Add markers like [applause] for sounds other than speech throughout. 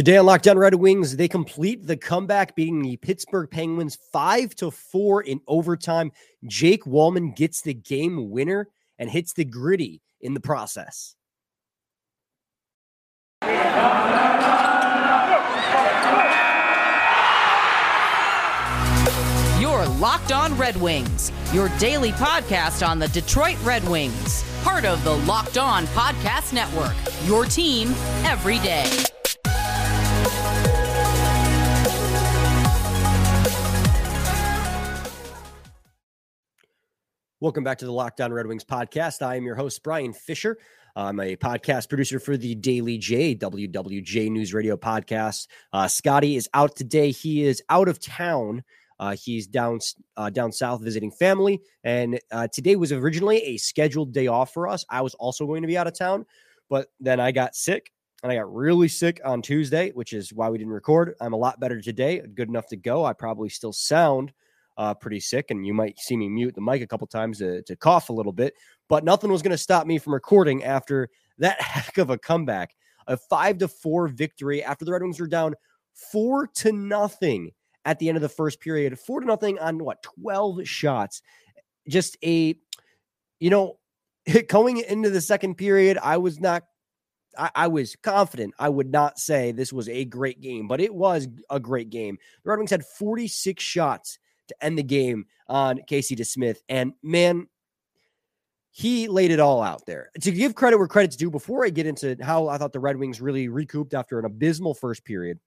Today on Locked On Red Wings, they complete the comeback, beating the Pittsburgh Penguins five to four in overtime. Jake Walman gets the game winner and hits the gritty in the process. Your Locked On Red Wings, your daily podcast on the Detroit Red Wings, part of the Locked On Podcast Network. Your team every day. Welcome back to the Locked On Red Wings podcast. I am your host, Brian Fisher. I'm a podcast producer for the Daily J, WWJ News Radio podcast. Uh, Scotty is out today. He is out of town. Uh, he's down uh, down south visiting family, and uh, today was originally a scheduled day off for us. I was also going to be out of town, but then I got sick, and I got really sick on Tuesday, which is why we didn't record. I'm a lot better today, good enough to go. I probably still sound uh, pretty sick, and you might see me mute the mic a couple times to, to cough a little bit. But nothing was going to stop me from recording after that [laughs] heck of a comeback, a five to four victory after the Red Wings were down four to nothing at the end of the first period, four to nothing on what twelve shots. Just a, you know, [laughs] going into the second period, I was not I, I, was confident I would not say this was a great game, but it was a great game. The Red Wings had 46 shots to end the game on Casey DeSmith. And man, he laid it all out there. To give credit where credit's due, before I get into how I thought the Red Wings really recouped after an abysmal first period,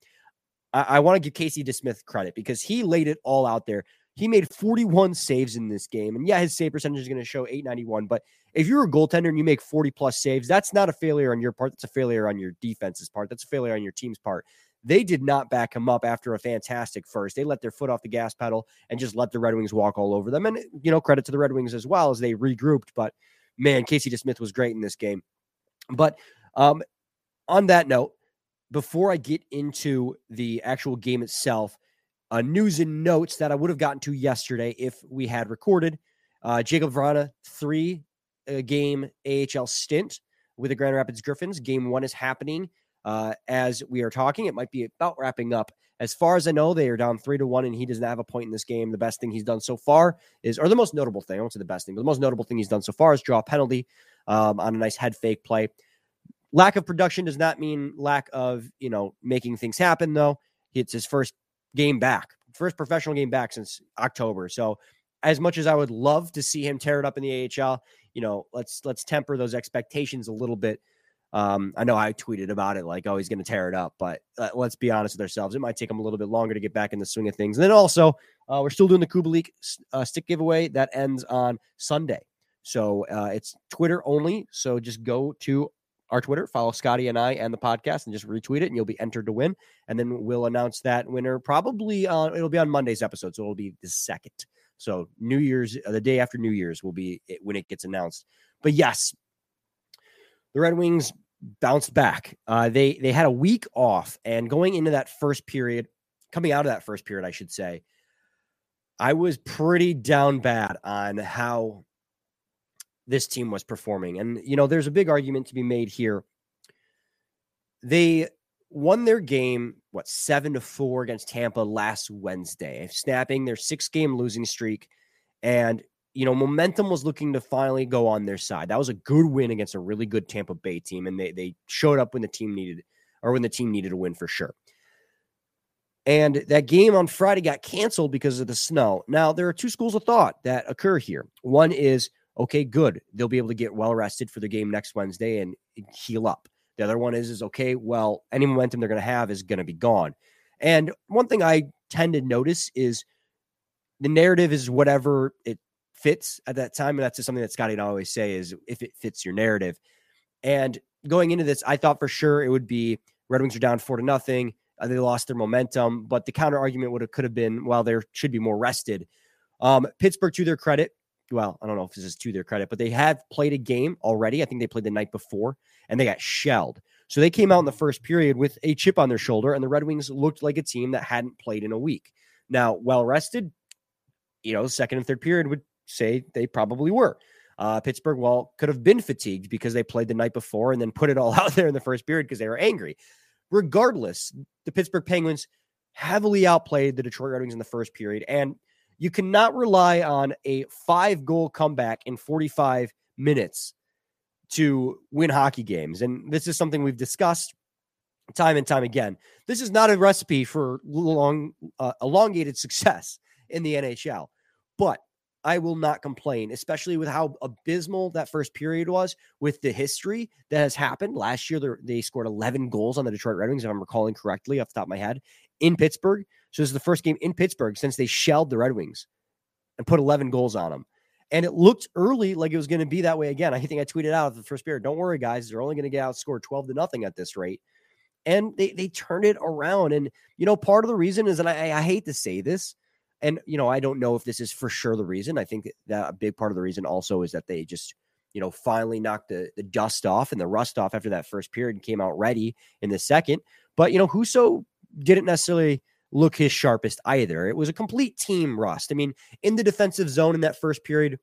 I, I want to give Casey DeSmith credit because he laid it all out there. He made 41 saves in this game. And yeah, his save percentage is going to show 891. But if you're a goaltender and you make 40 plus saves, that's not a failure on your part. That's a failure on your defense's part. That's a failure on your team's part. They did not back him up after a fantastic first. They let their foot off the gas pedal and just let the Red Wings walk all over them. And, you know, credit to the Red Wings as well as they regrouped. But man, Casey DeSmith was great in this game. But um, on that note, before I get into the actual game itself, uh, news and notes that I would have gotten to yesterday if we had recorded. Uh, Jakub Vrana, three uh, game AHL stint with the Grand Rapids Griffins. Game one is happening uh, as we are talking. It might be about wrapping up. As far as I know, they are down three to one, and he doesn't have a point in this game. The best thing he's done so far is, or the most notable thing, I won't say the best thing, but the most notable thing he's done so far is draw a penalty um, on a nice head fake play. Lack of production does not mean lack of, you know, making things happen, though. It's his first game back, first professional game back since October. So, as much as I would love to see him tear it up in the AHL, you know, let's let's temper those expectations a little bit um, I know I tweeted about it like, oh, he's going to tear it up, but uh, let's be honest with ourselves. It might take him a little bit longer to get back in the swing of things. And then also, uh, we're still doing the Kubalik uh, stick giveaway that ends on Sunday. So uh, it's Twitter only. So just go to our Twitter, follow Scotty and I and the podcast, and just retweet it, and you'll be entered to win. And then we'll announce that winner probably on it'll be on Monday's episode, so it'll be the second. So New Year's, uh, the day after New Year's, will be it, when it gets announced. But yes, the Red Wings bounced back. Uh, they they had a week off, and going into that first period, coming out of that first period, I should say, I was pretty down bad on how this team was performing. And you know, there's a big argument to be made here. They won their game, what seven to four against Tampa last Wednesday, snapping their six game losing streak. And you know, momentum was looking to finally go on their side. That was a good win against a really good Tampa Bay team, and they they showed up when the team needed or when the team needed a win for sure. And that game on Friday got canceled because of the snow. Now, there are two schools of thought that occur here. One is, okay, good. They'll be able to get well rested for the game next Wednesday and heal up. The other one is, is okay, well, any momentum they're going to have is going to be gone. And one thing I tend to notice is the narrative is whatever it fits at that time. And that's just something that Scotty and I always say is if it fits your narrative. And going into this, I thought for sure it would be Red Wings are down four to nothing. Uh, they lost their momentum, but the counter argument would have could have been, well, they should be more rested. Um, Pittsburgh, to their credit, well, I don't know if this is to their credit, but they have played a game already. I think they played the night before and they got shelled. So they came out in the first period with a chip on their shoulder, and the Red Wings looked like a team that hadn't played in a week. Now, well rested, you know, second and third period would say they probably were. Uh, Pittsburgh, well, could have been fatigued because they played the night before and then put it all [laughs] out there in the first period because they were angry. regardless, the Pittsburgh Penguins heavily outplayed the Detroit Red Wings in the first period. And you cannot rely on a five goal comeback in 45 minutes to win hockey games. And this is something we've discussed time and time again. This is not a recipe for long, uh, elongated success in the NHL, but I will not complain, especially with how abysmal that first period was with the history that has happened. Last year, they scored 11 goals on the Detroit Red Wings, if I'm recalling correctly off the top of my head, in Pittsburgh. So this is the first game in Pittsburgh since they shelled the Red Wings and put 11 goals on them. And it looked early like it was going to be that way again. I think I tweeted out the first period, don't worry, guys, they're only going to get outscored 12 to nothing at this rate. And they they turned it around. And you know, part of the reason is, and I, I hate to say this, and you know, I don't know if this is for sure the reason. I think that a big part of the reason also is that they just you know, finally knocked the, the dust off and the rust off after that first period and came out ready in the second. But, you know, Husso didn't necessarily look his sharpest either. It was a complete team rust. I mean, in the defensive zone in that first period,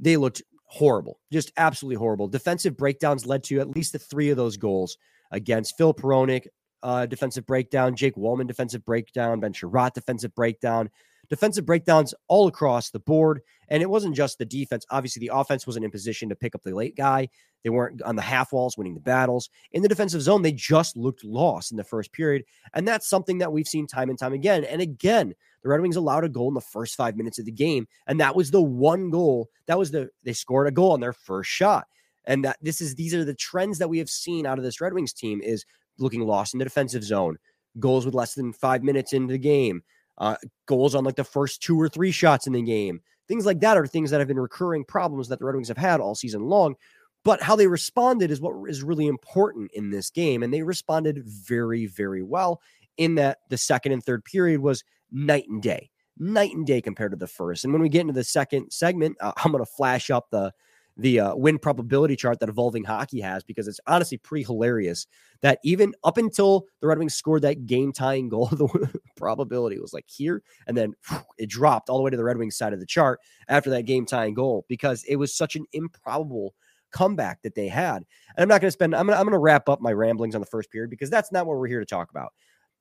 they looked horrible, just absolutely horrible. Defensive breakdowns led to at least the three of those goals against Phil Hronek, uh, defensive breakdown, Jake Walman, defensive breakdown, Ben Chiarot, defensive breakdown defensive breakdowns all across the board. And it wasn't just the defense. Obviously, the offense wasn't in position to pick up the late guy. They weren't on the half walls winning the battles. In the defensive zone, they just looked lost in the first period. And that's something that we've seen time and time again. And again, the Red Wings allowed a goal in the first five minutes of the game. And that was the one goal. That was the, they scored a goal on their first shot. And that this is, these are the trends that we have seen out of this Red Wings team is looking lost in the defensive zone, goals with less than five minutes into the game, uh, goals on like the first two or three shots in the game. Things like that are things that have been recurring problems that the Red Wings have had all season long. But how they responded is what is really important in this game. And they responded very, very well in that the second and third period was night and day, night and day compared to the first. And when we get into the second segment, uh, I'm going to flash up the the uh, win probability chart that evolving hockey has because it's honestly pretty hilarious that even up until the Red Wings scored that game tying goal, [laughs] the probability was like here, and then whew, it dropped all the way to the Red Wings side of the chart after that game tying goal because it was such an improbable comeback that they had. And I'm not going to spend. I'm going. I'm to wrap up my ramblings on the first period because that's not what we're here to talk about.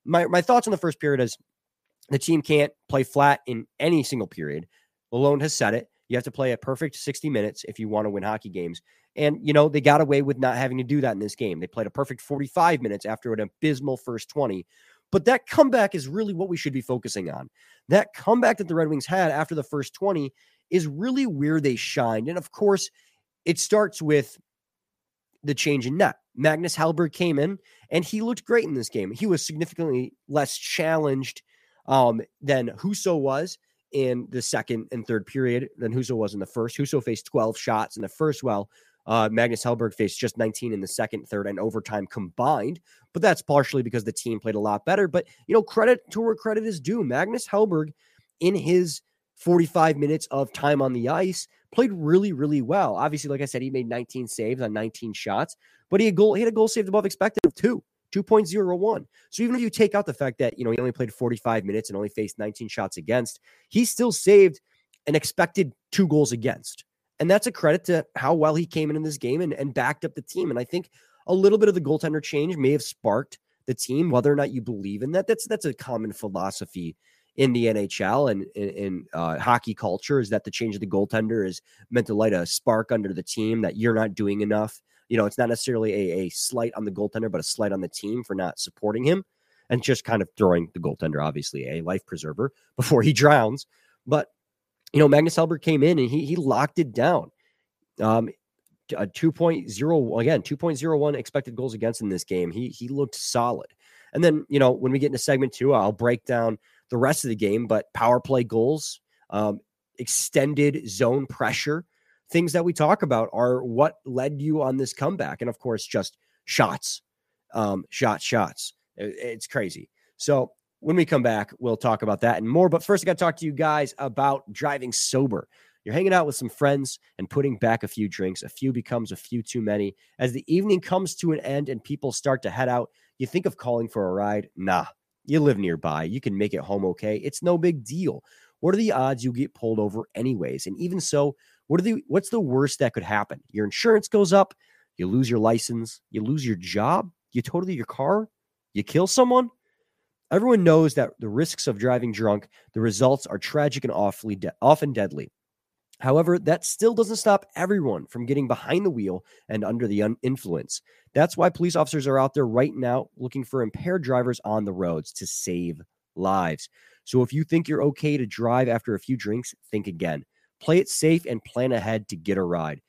My my thoughts on the first period is the team can't play flat in any single period. Lalonde has said it. You have to play a perfect 60 minutes if you want to win hockey games. And, you know, they got away with not having to do that in this game. They played a perfect 45 minutes after an abysmal first 20. But that comeback is really what we should be focusing on. That comeback that the Red Wings had after the first 20 is really where they shined. And of course, it starts with the change in net. Magnus Hellberg came in and he looked great in this game. He was significantly less challenged um, than Husso was in the second and third period than Husso was in the first. Husso faced 12 shots in the first, well. uh, Magnus Hellberg faced just 19 in the second, third, and overtime combined. But that's partially because the team played a lot better. But, you know, credit to where credit is due. Magnus Hellberg, in his 45 minutes of time on the ice, played really, really well. Obviously, like I said, he made 19 saves on 19 shots, but he goal, he had a goal saved above expected of two. 2.01. So even if you take out the fact that, you know, he only played 45 minutes and only faced 19 shots against, he still saved an expected two goals against. And that's a credit to how well he came in in this game and, and backed up the team. And I think a little bit of the goaltender change may have sparked the team, whether or not you believe in that. That's that's a common philosophy in the NHL and in, uh, hockey culture is that the change of the goaltender is meant to light a spark under the team that you're not doing enough you know, it's not necessarily a, a slight on the goaltender, but a slight on the team for not supporting him and just kind of throwing the goaltender, obviously, a life preserver [laughs] before he drowns. But, you know, Magnus Hellberg came in and he, he locked it down. Um, a 2.0 again 2.01 expected goals against in this game he he looked solid and then you know when we get into segment two i'll break down the rest of the game but power play goals um, extended zone pressure things that we talk about are what led you on this comeback. And of course, just shots, um, shots, shots. It's crazy. So when we come back, we'll talk about that and more. But first, I got to talk to you guys about driving sober. You're hanging out with some friends and putting back a few drinks. A few becomes a few too many. As the evening comes to an end and people start to head out, you think of calling for a ride. Nah, you live nearby. You can make it home okay. It's no big deal. What are the odds you get pulled over anyways? And even so, what are the what's the worst that could happen? Your insurance goes up, you lose your license, you lose your job, you total your car, you kill someone. Everyone knows that the risks of driving drunk, the results are tragic and awfully de- often deadly. However, that still doesn't stop everyone from getting behind the wheel and under the un- influence. That's why police officers are out there right now looking for impaired drivers on the roads to save lives. So if you think you're okay to drive after a few drinks, think again. Play it safe and plan ahead to get a ride.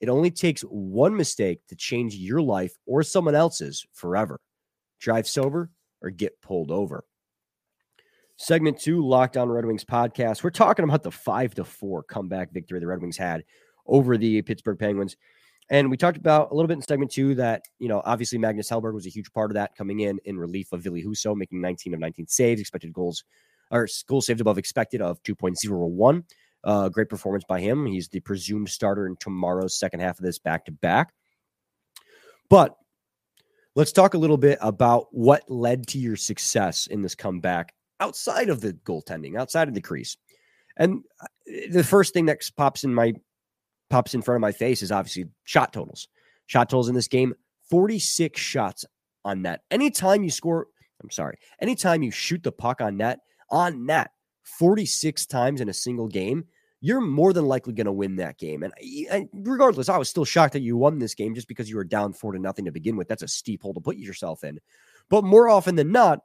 It only takes one mistake to change your life or someone else's forever. Drive sober or get pulled over. Segment two, Locked On Red Wings podcast. We're talking about the five to four comeback victory the Red Wings had over the Pittsburgh Penguins. And we talked about a little bit in segment two that, you know, obviously Magnus Hellberg was a huge part of that coming in in relief of Ville Husso, making 19 of 19 saves, expected goals or goals saved above expected of 2.01. Uh, great performance by him. He's the presumed starter in tomorrow's second half of this back to back. But let's talk a little bit about what led to your success in this comeback outside of the goaltending, outside of the crease. And uh, the first thing that pops in my pops in front of my face is obviously shot totals. Shot totals in this game 46 shots on net. Anytime you score, I'm sorry, anytime you shoot the puck on net, on net 46 times in a single game, you're more than likely going to win that game. And, regardless, I was still shocked that you won this game just because you were down four to nothing to begin with. That's a steep hole to put yourself in. But more often than not,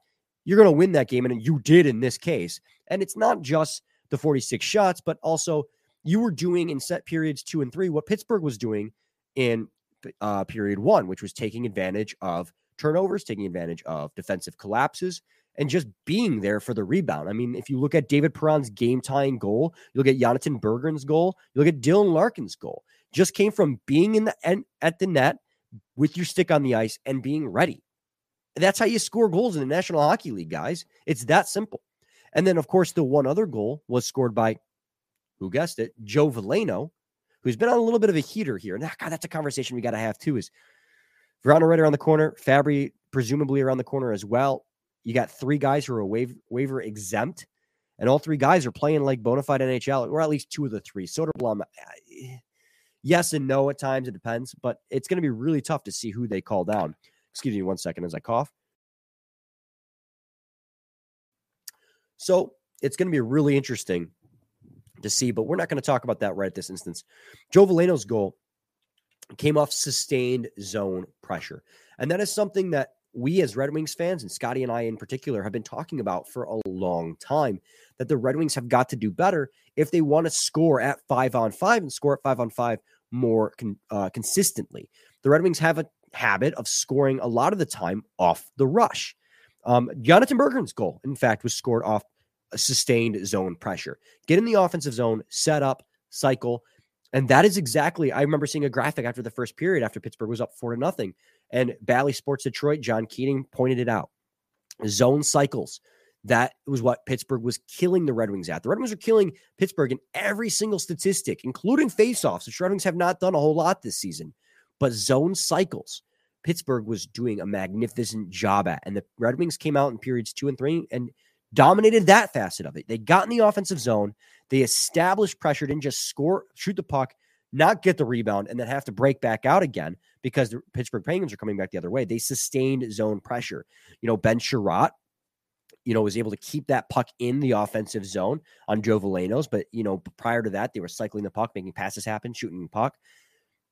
you're going to win that game. And you did in this case. And it's not just the 46 shots, but also you were doing in set periods two and three what Pittsburgh was doing in uh, period one, which was taking advantage of turnovers, taking advantage of defensive collapses, and just being there for the rebound. I mean, if you look at David Perron's game tying goal, you look at Jonathan Berggren's goal, you look at Dylan Larkin's goal, just came from being in the end at the net with your stick on the ice and being ready. That's how you score goals in the National Hockey League, guys. It's that simple. And then, of course, the one other goal was scored by who guessed it, Joe Veleno, who's been on a little bit of a heater here. And that, God, that's a conversation we got to have too. Is Vrana right around the corner, Fabbri presumably around the corner as well. You got three guys who are waiver, waiver exempt, and all three guys are playing like bona fide NHL, or at least two of the three. Soderblom, yes and no at times. It depends, but it's going to be really tough to see who they call down. Excuse me one second as I cough. So it's going to be really interesting to see, but we're not going to talk about that right at this instance. Joe Veleno's goal came off sustained zone pressure. And that is something that we as Red Wings fans, and Scotty and I in particular, have been talking about for a long time that the Red Wings have got to do better if they want to score at five on five and score at five on five more con- uh, consistently. The Red Wings have a habit of scoring a lot of the time off the rush. Um, Jonathan Berggren's goal, in fact, was scored off a sustained zone pressure. Get in the offensive zone, set up, cycle. And that is exactly, I remember seeing a graphic after the first period after Pittsburgh was up four to nothing. And Bally Sports Detroit, John Keating pointed it out. Zone cycles. That was what Pittsburgh was killing the Red Wings at. The Red Wings are killing Pittsburgh in every single statistic, including faceoffs. The Red Wings have not done a whole lot this season, but zone cycles. Pittsburgh was doing a magnificent job at. And the Red Wings came out in periods two and three and dominated that facet of it. They got in the offensive zone, they established pressure, didn't just score, shoot the puck, not get the rebound, and then have to break back out again because the Pittsburgh Penguins are coming back the other way. They sustained zone pressure. You know, Ben Chiarot, you know, was able to keep that puck in the offensive zone on Joe Veleno's, but you know, prior to that, they were cycling the puck, making passes happen, shooting the puck.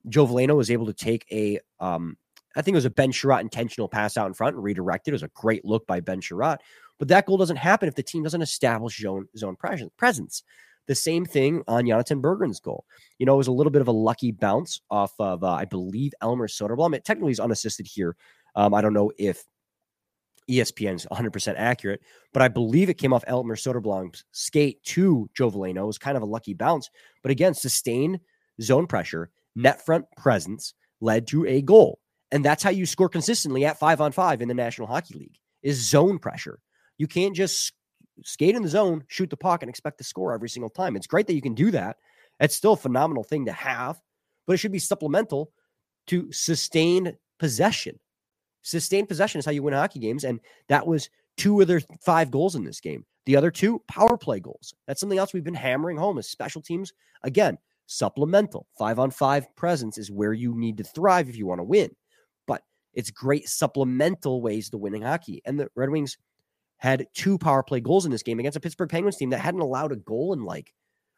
Joe Veleno was able to take a um, I think it was a Ben Chiarot intentional pass out in front and redirected. It was a great look by Ben Chiarot. But that goal doesn't happen if the team doesn't establish zone, zone presence. The same thing on Jonathan Berggren's goal. You know, it was a little bit of a lucky bounce off of, uh, I believe, Elmer Soderblom. It technically is unassisted here. Um, I don't know if ESPN is 100% accurate, but I believe it came off Elmer Soderblom's skate to Joe Veleno. It was kind of a lucky bounce. But again, sustained zone pressure, net front presence led to a goal. And that's how you score consistently at five on five in the National Hockey League is zone pressure. You can't just skate in the zone, shoot the puck, and expect to score every single time. It's great that you can do that. It's still a phenomenal thing to have, but it should be supplemental to sustained possession. Sustained possession is how you win hockey games. And that was two of their five goals in this game. The other two, power play goals. That's something else we've been hammering home as special teams. Again, supplemental. Five on five presence is where you need to thrive if you want to win. But It's great supplemental ways to winning hockey. And the Red Wings had two power play goals in this game against a Pittsburgh Penguins team that hadn't allowed a goal in like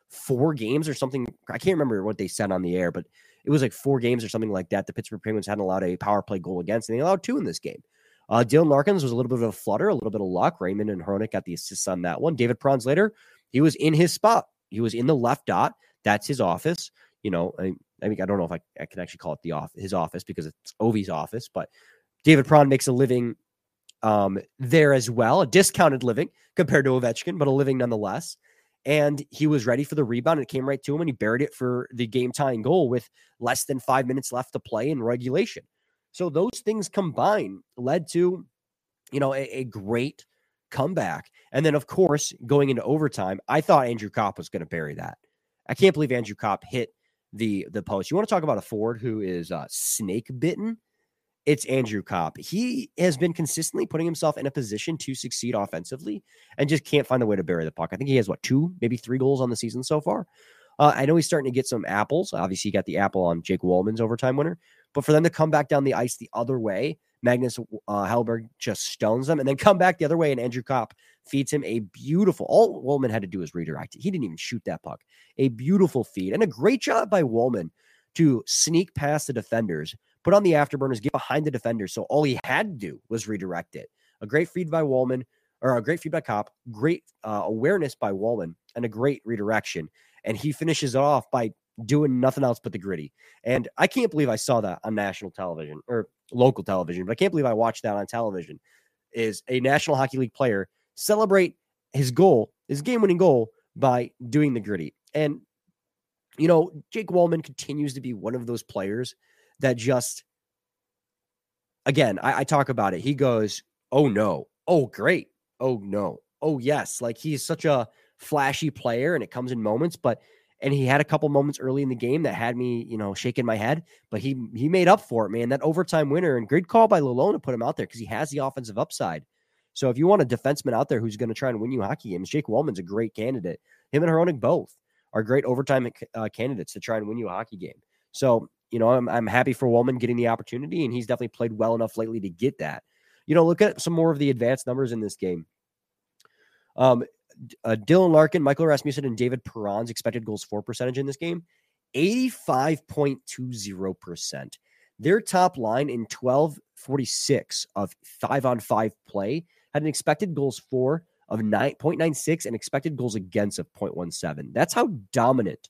four games or something. I can't remember what they said on the air, but it was like four games or something like that. The Pittsburgh Penguins hadn't allowed a power play goal against, and they allowed two in this game. Uh, Dylan Larkin's was a little bit of a flutter, a little bit of luck. Raymond and Hronek got the assists on that one. David Perron's later, he was in his spot. He was in the left dot. That's his office. You know, I, I mean, I don't know if I, I can actually call it the off his office because it's Ovi's office, but David Perron makes a living um, there as well, a discounted living compared to Ovechkin, but a living nonetheless. And he was ready for the rebound. It came right to him, and he buried it for the game tying goal with less than five minutes left to play in regulation. So those things combined led to, you know, a, a great comeback. And then, of course, going into overtime, I thought Andrew Copp was going to bury that. I can't believe Andrew Copp hit the the post. You want to talk about a Ford who is uh, snake bitten? It's Andrew Copp. He has been consistently putting himself in a position to succeed offensively and just can't find a way to bury the puck. I think he has what two, maybe three goals on the season so far. Uh, I know he's starting to get some apples. Obviously, he got the apple on Jake Walman's overtime winner, but for them to come back down the ice the other way, Magnus uh, Hellberg just stones them and then come back the other way, and Andrew Copp feeds him a beautiful. All Walman had to do was redirect it. He didn't even shoot that puck. A beautiful feed and a great job by Walman to sneak past the defenders, put on the afterburners, get behind the defender. So all he had to do was redirect it. A great feed by Walman, or a great feed by Copp, great uh, awareness by Walman, and a great redirection. And he finishes it off by doing nothing else but the gritty. And I can't believe I saw that on national television or local television, but I can't believe I watched that on television. Is a National Hockey League player celebrate his goal, his game winning goal, by doing the gritty. And, you know, Jake Walman continues to be one of those players that just, again, I, I talk about it. He goes, oh no, oh great, oh no, oh yes. Like he's such a flashy player and it comes in moments, but and he had a couple moments early in the game that had me, you know, shaking my head. But he he made up for it, man. That overtime winner and great call by Lalonde to put him out there because he has the offensive upside. So if you want a defenseman out there who's going to try and win you hockey games, Jake Walman's a great candidate. Him and Hronek both are great overtime uh, candidates to try and win you a hockey game. So you know, I'm I'm happy for Walman getting the opportunity, and he's definitely played well enough lately to get that. You know, look at some more of the advanced numbers in this game. Um, uh, Dylan Larkin, Michael Rasmussen, and David Perron's expected goals for percentage in this game 85.20%. Their top line in 1246 of five on five play had an expected goals for of 9.96 and expected goals against of 0.17. That's how dominant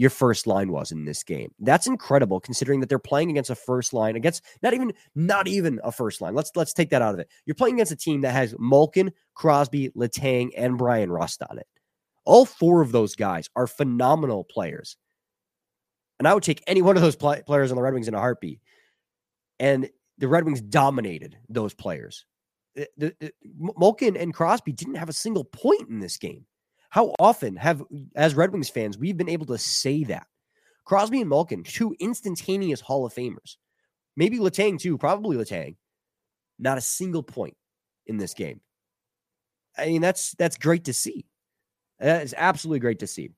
your first line was in this game. That's incredible considering that they're playing against a first line against not even not even a first line. Let's let's take that out of it. You're playing against a team that has Malkin, Crosby, Letang, and Bryan Rust on it. All four of those guys are phenomenal players. And I would take any one of those play- players on the Red Wings in a heartbeat. And the Red Wings dominated those players. The, the, the, Malkin and Crosby didn't have a single point in this game. How often have, as Red Wings fans, we've been able to say that? Crosby and Malkin, two instantaneous Hall of Famers. Maybe Letang too, probably Letang. Not a single point in this game. I mean, that's that's great to see. That is absolutely great to see.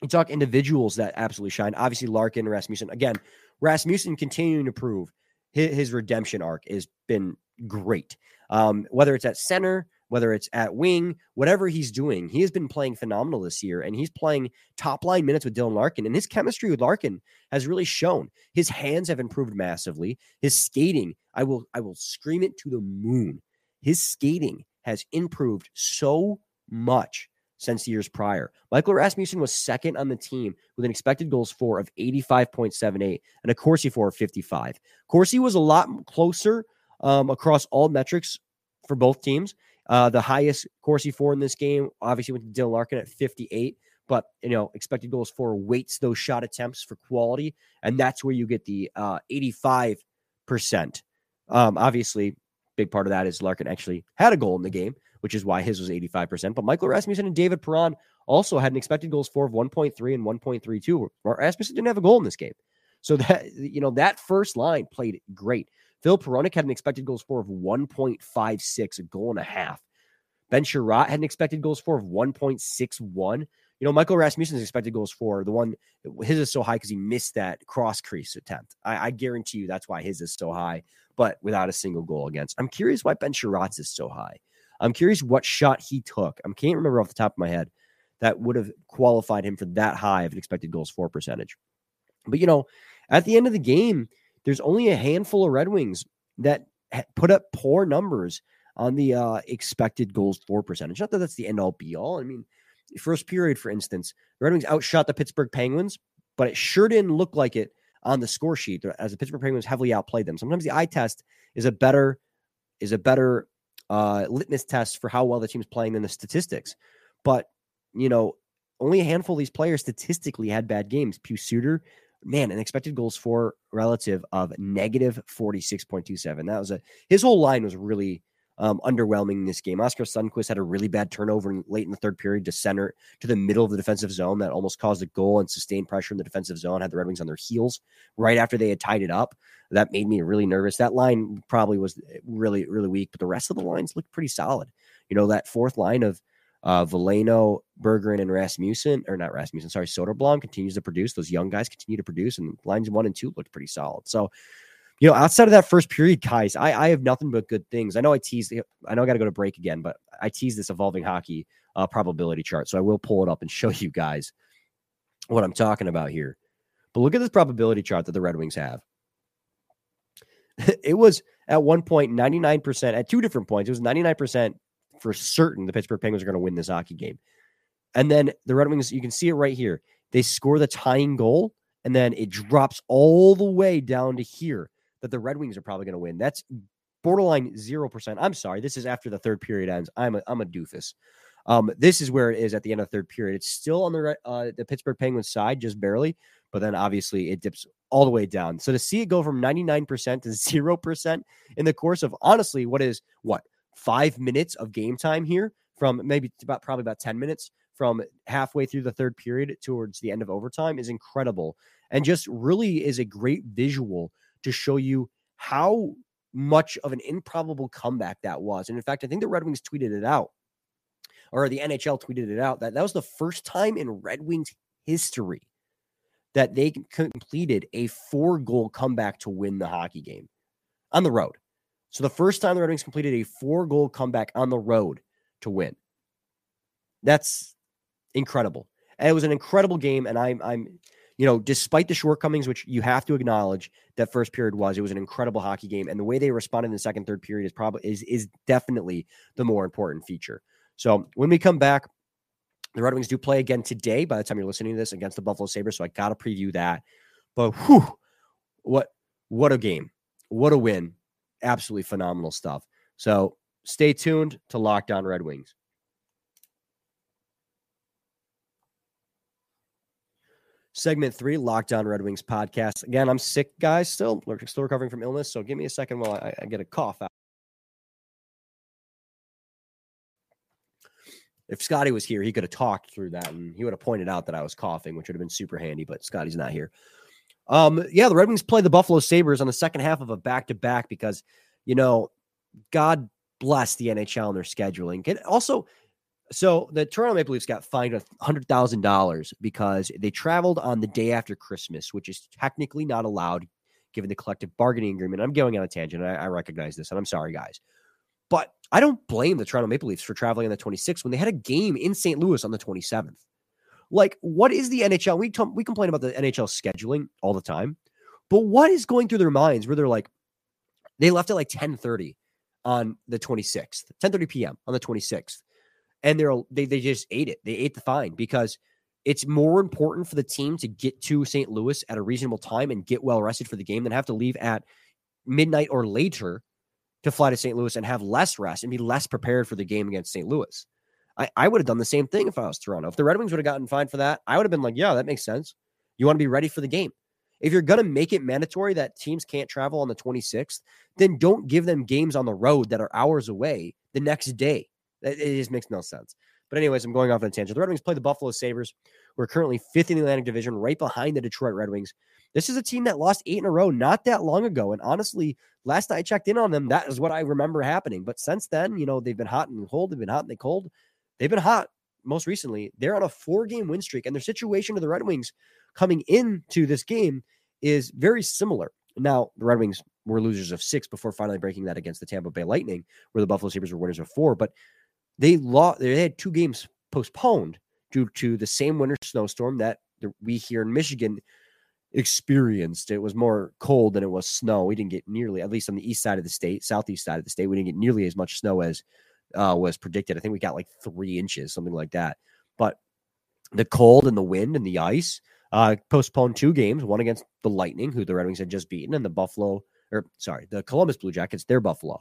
You talk individuals that absolutely shine. Obviously, Larkin, Rasmussen. Again, Rasmussen continuing to prove his, his redemption arc has been great. Um, whether it's at center, whether it's at wing, whatever he's doing, he has been playing phenomenal this year. And he's playing top line minutes with Dylan Larkin. And his chemistry with Larkin has really shown. His hands have improved massively. His skating, I will, I will scream it to the moon. His skating has improved so much since years prior. Michael Rasmussen was second on the team with an expected goals for of 85.78 and a Corsi for of 55. Corsi was a lot closer um, across all metrics for both teams. Uh, the highest Corsi for in this game obviously went to Dylan Larkin at 58, but you know expected goals for weights those shot attempts for quality, and that's where you get the uh, 85 percent. Um, obviously, big part of that is Larkin actually had a goal in the game, which is why his was 85 percent. But Michael Rasmussen and David Perron also had an expected goals for of 1.3 and 1.32. Rasmussen didn't have a goal in this game, so that you know that first line played great. Phil Hronek had an expected goals for of 1.56, a goal and a half. Ben Chiarot had an expected goals for of 1.61. You know, Michael Rasmussen's expected goals for the one his is so high because he missed that cross crease attempt. I, I, guarantee you that's why his is so high, but without a single goal against. I'm curious why Ben Chiarot's is so high. I'm curious what shot he took. I can't remember off the top of my head that would have qualified him for that high of an expected goals for percentage. But you know, at the end of the game, there's only a handful of Red Wings that put up poor numbers on the uh, expected goals for percentage. Not that that's the end all be all. I mean, first period, for instance, the Red Wings outshot the Pittsburgh Penguins, but it sure didn't look like it on the score sheet as the Pittsburgh Penguins heavily outplayed them. Sometimes the eye test is a better is a better uh, litmus test for how well the team's playing than the statistics. But you know, only a handful of these players statistically had bad games. Pius Suter, man, an expected goals for relative of negative 46.27. That was a his whole line was really um, underwhelming in this game. Oskar Sundqvist had a really bad turnover in, late in the third period to center to the middle of the defensive zone that almost caused a goal and sustained pressure in the defensive zone. Had the Red Wings on their heels right after they had tied it up. That made me really nervous. That line probably was really really weak, but the rest of the lines looked pretty solid. You know that fourth line of uh, Veleno, Berggren, and Rasmussen, or not Rasmussen, sorry, Soderblom continues to produce. Those young guys continue to produce, and lines one and two looked pretty solid. So you know, outside of that first period, guys, I, I have nothing but good things. I know I teased, I know I got to go to break again, but I teased this evolving hockey uh, probability chart. So I will pull it up and [laughs] show you guys what I'm talking about here. But look at this probability chart that the Red Wings have. [laughs] it was at one point 99%, at two different points, it was 99% for certain the Pittsburgh Penguins are going to win this hockey game. And then the Red Wings, you can see it right here. They score the tying goal, and then it drops all the way down to here that the Red Wings are probably going to win. That's borderline 0%. I'm sorry. This is after the third period ends. I'm a, I'm a doofus. Um, this is where it is at the end of the third period. It's still on the uh, the Pittsburgh Penguins side, just barely, but then obviously it dips all the way down. So to see it go from 99% to [laughs] 0% in the course of honestly, what is what five minutes of game time here from maybe about probably about 10 minutes from halfway through the third period towards the end of overtime is incredible and just really is a great visual to show you how much of an improbable comeback that was. And in fact, I think the Red Wings tweeted it out, or the NHL tweeted it out that that was the first time in Red Wings history that they completed a four goal comeback to win the hockey game on the road. So the first time the Red Wings completed a four goal comeback on the road to win. That's incredible. And it was an incredible game. And I'm I'm you know, despite the shortcomings, which you have to acknowledge that first period was, it was an incredible hockey game. And the way they responded in the second, third period is probably is is definitely the more important feature. So when we come back, the Red Wings do play again today by the time you're listening to this against the Buffalo Sabres. So I gotta preview that. But whew, what what a game. What a win. Absolutely phenomenal stuff. So stay tuned to Locked On Red Wings. segment three, Locked On Red Wings podcast. Again, I'm sick, guys, still, still recovering from illness. So give me a second while I, I get a cough out. If Scotty was here, he could have talked through that and he would have pointed out that I was coughing, which would have been super handy, but Scotty's not here. Um, yeah, the Red Wings play the Buffalo Sabres on the second half of a back to back because, you know, God bless the NHL and their scheduling. And also, so the Toronto Maple Leafs got fined hundred thousand dollars because they traveled on the day after Christmas, which is technically not allowed given the collective bargaining agreement. I'm going on a tangent. I, I recognize this, and I'm sorry, guys, but I don't blame the Toronto Maple Leafs for traveling on the 26th when they had a game in St. Louis on the 27th. Like, what is the NHL? We we complain about the NHL scheduling all the time, but what is going through their minds where they're like, they left at like 10:30 on the 26th, 10:30 p.m. on the 26th and they're they they just ate it. They ate the fine because it's more important for the team to get to St. Louis at a reasonable time and get well rested for the game than have to leave at midnight or later to fly to St. Louis and have less rest and be less prepared for the game against St. Louis. I, I would have done the same thing if I was Toronto. If the Red Wings would have gotten fined for that, I would have been like, yeah, that makes sense. You want to be ready for the game. If you're going to make it mandatory that teams can't travel on the 26th, then don't give them games on the road that are hours away the next day. It, just makes no sense. But anyways, I'm going off on a tangent. The Red Wings play the Buffalo Sabres. We're currently fifth in the Atlantic Division, right behind the Detroit Red Wings. This is a team that lost eight in a row not that long ago. And honestly, last I checked in on them, that is what I remember happening. But since then, you know, they've been hot and cold. They've been hot and they cold. They've been hot most recently, they're on a four game win streak, and their situation to the Red Wings coming into this game is very similar. Now, the Red Wings were losers of six before finally breaking that against the Tampa Bay Lightning, where the Buffalo Sabres were winners of four. But they lost, they had two games postponed due to the same winter snowstorm that we here in Michigan experienced. It was more cold than it was snow. We didn't get nearly, at least on the east side of the state, southeast side of the state, we didn't get nearly as much snow as uh, was predicted. I think we got like three inches, something like that. But the cold and the wind and the ice uh, postponed two games, one against the Lightning, who the Red Wings had just beaten, and the Buffalo, or sorry, the Columbus Blue Jackets, they're Buffalo.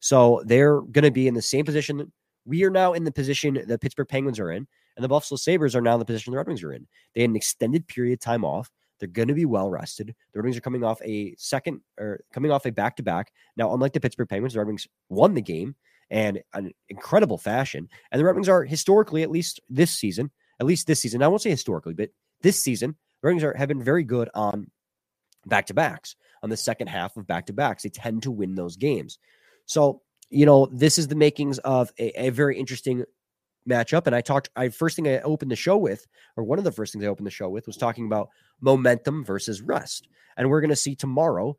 So they're going to be in the same position. We are now in the position the Pittsburgh Penguins are in, and the Buffalo Sabres are now in the position the Red Wings are in. They had an extended period of time off. They're going to be well rested. The Red Wings are coming off a second or coming off a back to back. Now, unlike the Pittsburgh Penguins, the Red Wings won the game and an incredible fashion. And the Red Wings are historically, at least this season, at least this season, I won't say historically, but this season, the Red Wings are, have been very good on back to backs, on the second half of back to backs. They tend to win those games. So, you know, this is the makings of a, a very interesting matchup. And I talked, I first thing I opened the show with, or one of the first things I opened the show with, was talking about momentum versus rest. And we're going to see tomorrow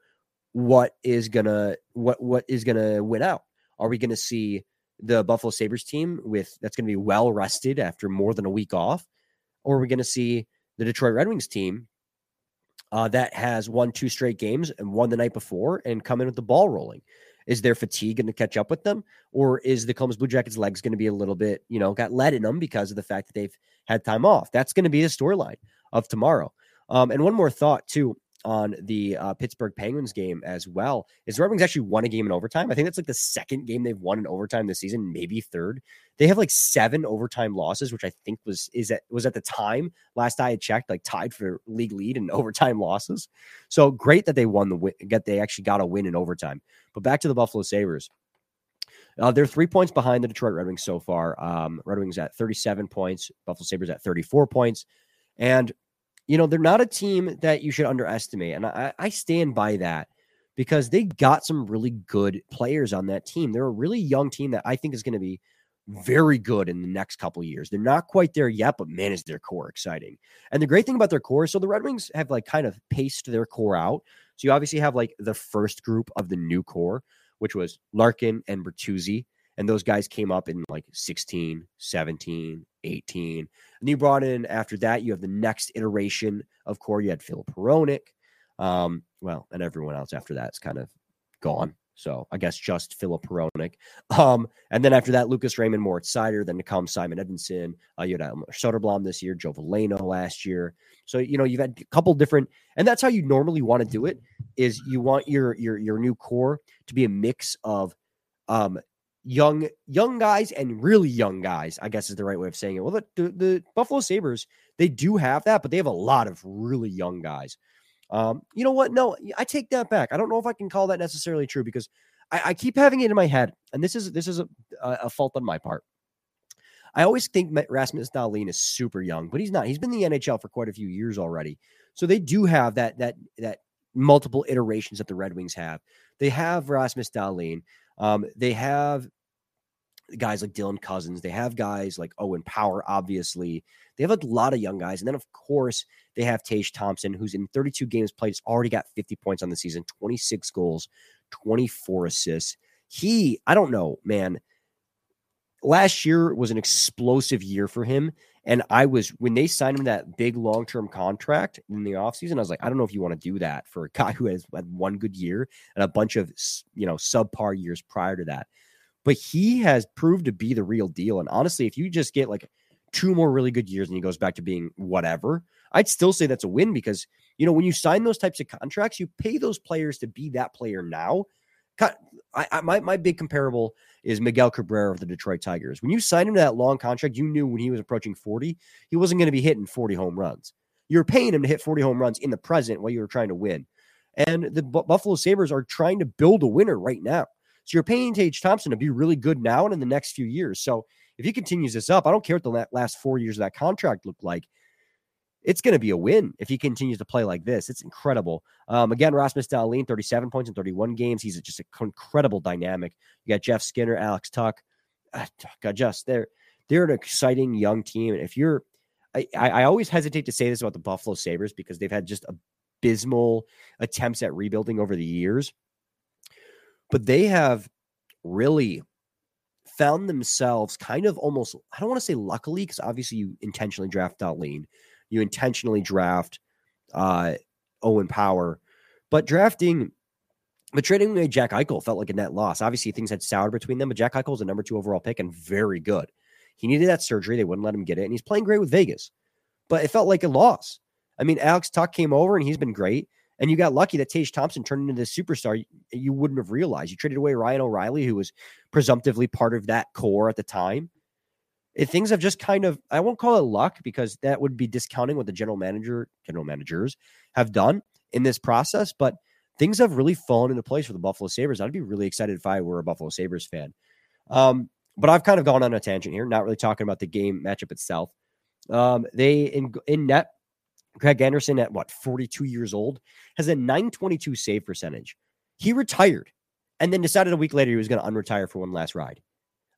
what is gonna what what is gonna win out. Are we going to see the Buffalo Sabres team with that's going to be well rested after more than a week off? Or are we going to see the Detroit Red Wings team uh, that has won two straight games and won the night before and come in with the ball rolling? Is their fatigue going to catch up with them? Or is the Columbus Blue Jackets legs going to be a little bit, you know, got lead in them because of the fact that they've had time off? That's going to be the storyline of tomorrow. Um, and one more thought, too on the uh, Pittsburgh Penguins game as well is the Red Wings actually won a game in overtime. I think that's like the second game they've won in overtime this season, maybe third. They have like seven overtime losses, which I think was is that was at the time last I had checked, like tied for league lead in [laughs] overtime losses. So great that they won the win. Get they actually got a win in overtime. But back to the Buffalo Sabres. Uh, they're three points behind the Detroit Red Wings so far. Um, Red Wings at 37 points, Buffalo Sabres at 34 points. And you know, they're not a team that you should underestimate. And I, I stand by that because they got some really good players on that team. They're a really young team that I think is going to be very good in the next couple years. They're not quite there yet, but man, is their core exciting. And the great thing about their core, so the Red Wings have like kind of paced their core out. So you obviously have like the first group of the new core, which was Larkin and Bertuzzi. And those guys came up in like 16, 17, 18. And you brought in after that, you have the next iteration of core. You had Filip Hronek. Um, well, and everyone else after that's kind of gone. So I guess just Filip Hronek. Um, and then after that, Lucas Raymond, Moritz Seider, then to come Simon Edvinsson. Uh, you had Soderblom this year, Joe Veleno last year. So you know you've had a couple different, and that's how you normally want to do it. Is you want your your your new core to be a mix of um, young young guys and really young guys i guess is the right way of saying it. Well the, the, the, buffalo sabres they do have that but they have a lot of really young guys. Um you know what? No i take that back. I don't know if i can call that necessarily true because i, I keep having it in my head and this is this is a, a fault on my part. I always think rasmus dahlin is super young but he's not. He's been in the nhl for quite a few years already. So they do have that that that multiple iterations that the red wings have. They have rasmus dahlin um, they have guys like Dylan Cozens. They have guys like Owen Power, obviously. They have a lot of young guys. And then, of course, they have Tage Thompson, who's in 32 games played, has already got 50 points on the season, 26 goals, 24 assists. He, I don't know, man. Last year was an explosive year for him. And I was, when they signed him that big long term contract in the offseason, I was like, I don't know if you want to do that for a [laughs] guy who has had one good year and a bunch of, you know, subpar years prior to that. But he has proved to be the real deal. And honestly, if you just get like two more really good years and he goes back to being whatever, I'd still say that's a win because, you know, when you sign those types of contracts, you pay those players to be that player now. I, I, my, my big comparable is Miguel Cabrera of the Detroit Tigers. When you signed him to that long contract, you knew when he was approaching 40, he wasn't going to be hitting 40 home runs. You're paying him to hit 40 home runs in the present while you were trying to win. And the B- Buffalo Sabres are trying to build a winner right now. So you're paying Tage Thompson to be really good now and in the next few years. So if he continues this up, I don't care what the last four years of that contract looked like. It's going to be a win if he continues to play like this. It's incredible. Um, again, Rasmus Dahlin, 37 points in 31 games. He's just an incredible dynamic. You got Jeff Skinner, Alex Tuch. Uh, God, just there they're an exciting young team. And if you're, I, I always hesitate to say this about the Buffalo Sabres because they've had just abysmal attempts at rebuilding over the years, but they have really found themselves kind of almost, I don't want to say luckily, because obviously you intentionally draft Dahlin, you intentionally draft uh, Owen Power, but drafting but trading away Jack Eichel felt like a net loss. Obviously, things had soured between them, but Jack Eichel is a number two overall pick and very good. He needed that surgery. They wouldn't let him get it. And he's playing great with Vegas. But it felt like a loss. I mean, Alex Tuch came over and he's been great. And you got lucky that Tage Thompson turned into this superstar you wouldn't have realized. You traded away Ryan O'Reilly, who was presumptively part of that core at the time. If things have just kind of, I won't call it luck because that would be discounting what the general manager, general managers have done in this process. But things have really fallen into place for the Buffalo Sabres. I'd be really excited if I were a Buffalo Sabres fan. Um, but I've kind of gone on a tangent here, not really talking about the game matchup itself. Um, they in in net, Craig Anderson at what 42 years old has a 922 save percentage. He retired and then decided a week later he was going to unretire for one last ride.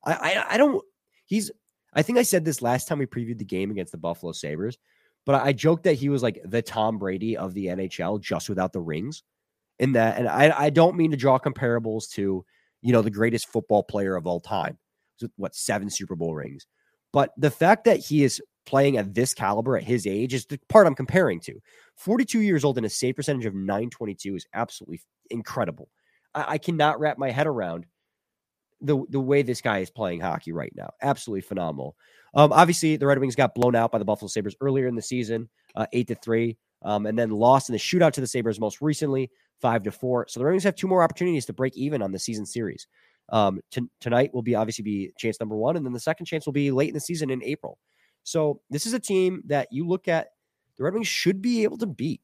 I, I I don't. He's. I think I said this last time we previewed the game against the Buffalo Sabres, but I joked that he was like the Tom Brady of the NHL just without the rings. In that, and I I don't mean to draw comparables to you know the greatest football player of all time with what seven Super Bowl rings. But the fact that he is playing at this caliber at his age is the part I'm comparing to. 42 years old and a save percentage of 922 is absolutely incredible. I, I cannot wrap my head around the the way this guy is playing hockey right now. Absolutely phenomenal. Um, obviously, the Red Wings got blown out by the Buffalo Sabres earlier in the season, uh, eight to three, um, and then lost in the shootout to the Sabres most recently, five to four. So the Red Wings have two more opportunities to break even on the season series. Um, t- tonight will be obviously be chance number one, and then the second chance will be late in the season in April. So this is a team that you look at. The Red Wings should be able to beat.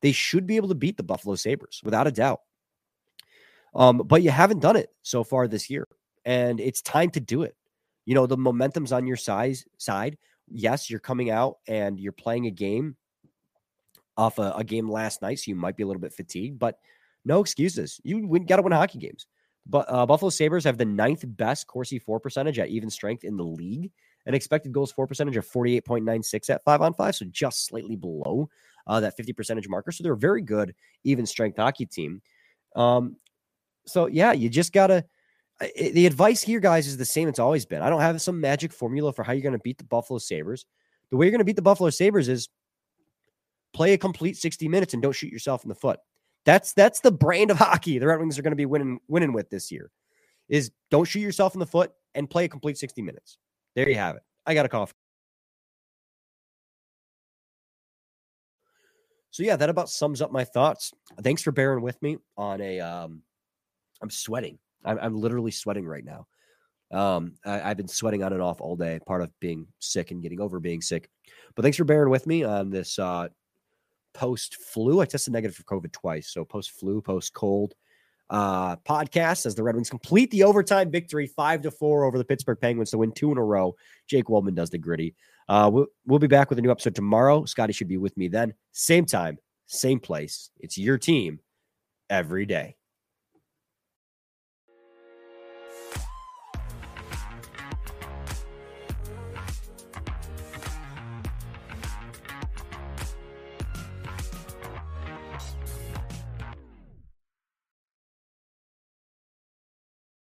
They should be able to beat the Buffalo Sabres without a doubt. Um, but you haven't done it so far this year, and it's time to do it. You know the momentum's on your size side. Yes, you're coming out and you're playing a game off a, a game last night, so you might be a little bit fatigued, but no excuses. You got to win hockey games. But uh, Buffalo Sabres have the ninth best Corsi for percentage at even strength in the league, an expected goals for percentage of 48.96 at five on five, so just slightly below uh, that 50 percentage marker. So they're a very good even strength hockey team. Um, so yeah, you just gotta. The advice here, guys, is the same. It's always been. I don't have some magic formula for how you're going to beat the Buffalo Sabres. The way you're going to beat the Buffalo Sabres is play a complete 60 minutes and don't shoot yourself in the foot. That's that's the brand of [laughs] hockey the Red Wings are going to be winning winning with this year. Is don't shoot yourself in the foot and play a complete 60 minutes. There you have it. I got a cough. So yeah, that about sums up my thoughts. Thanks for bearing with me on a um I'm sweating. I'm, I'm literally sweating right now. Um, I, have been sweating on and off all day, part of being sick and getting over being sick. But thanks for bearing with me on this uh, post flu. I tested negative for COVID twice. So post flu, post cold uh, podcast as the Red Wings complete the overtime victory, five to four over the Pittsburgh Penguins to win two in a row. Jake Walman does the gritty. Uh, we'll, we'll be back with a new episode tomorrow. Scotty should be with me then. Same time, same place. It's your team every day.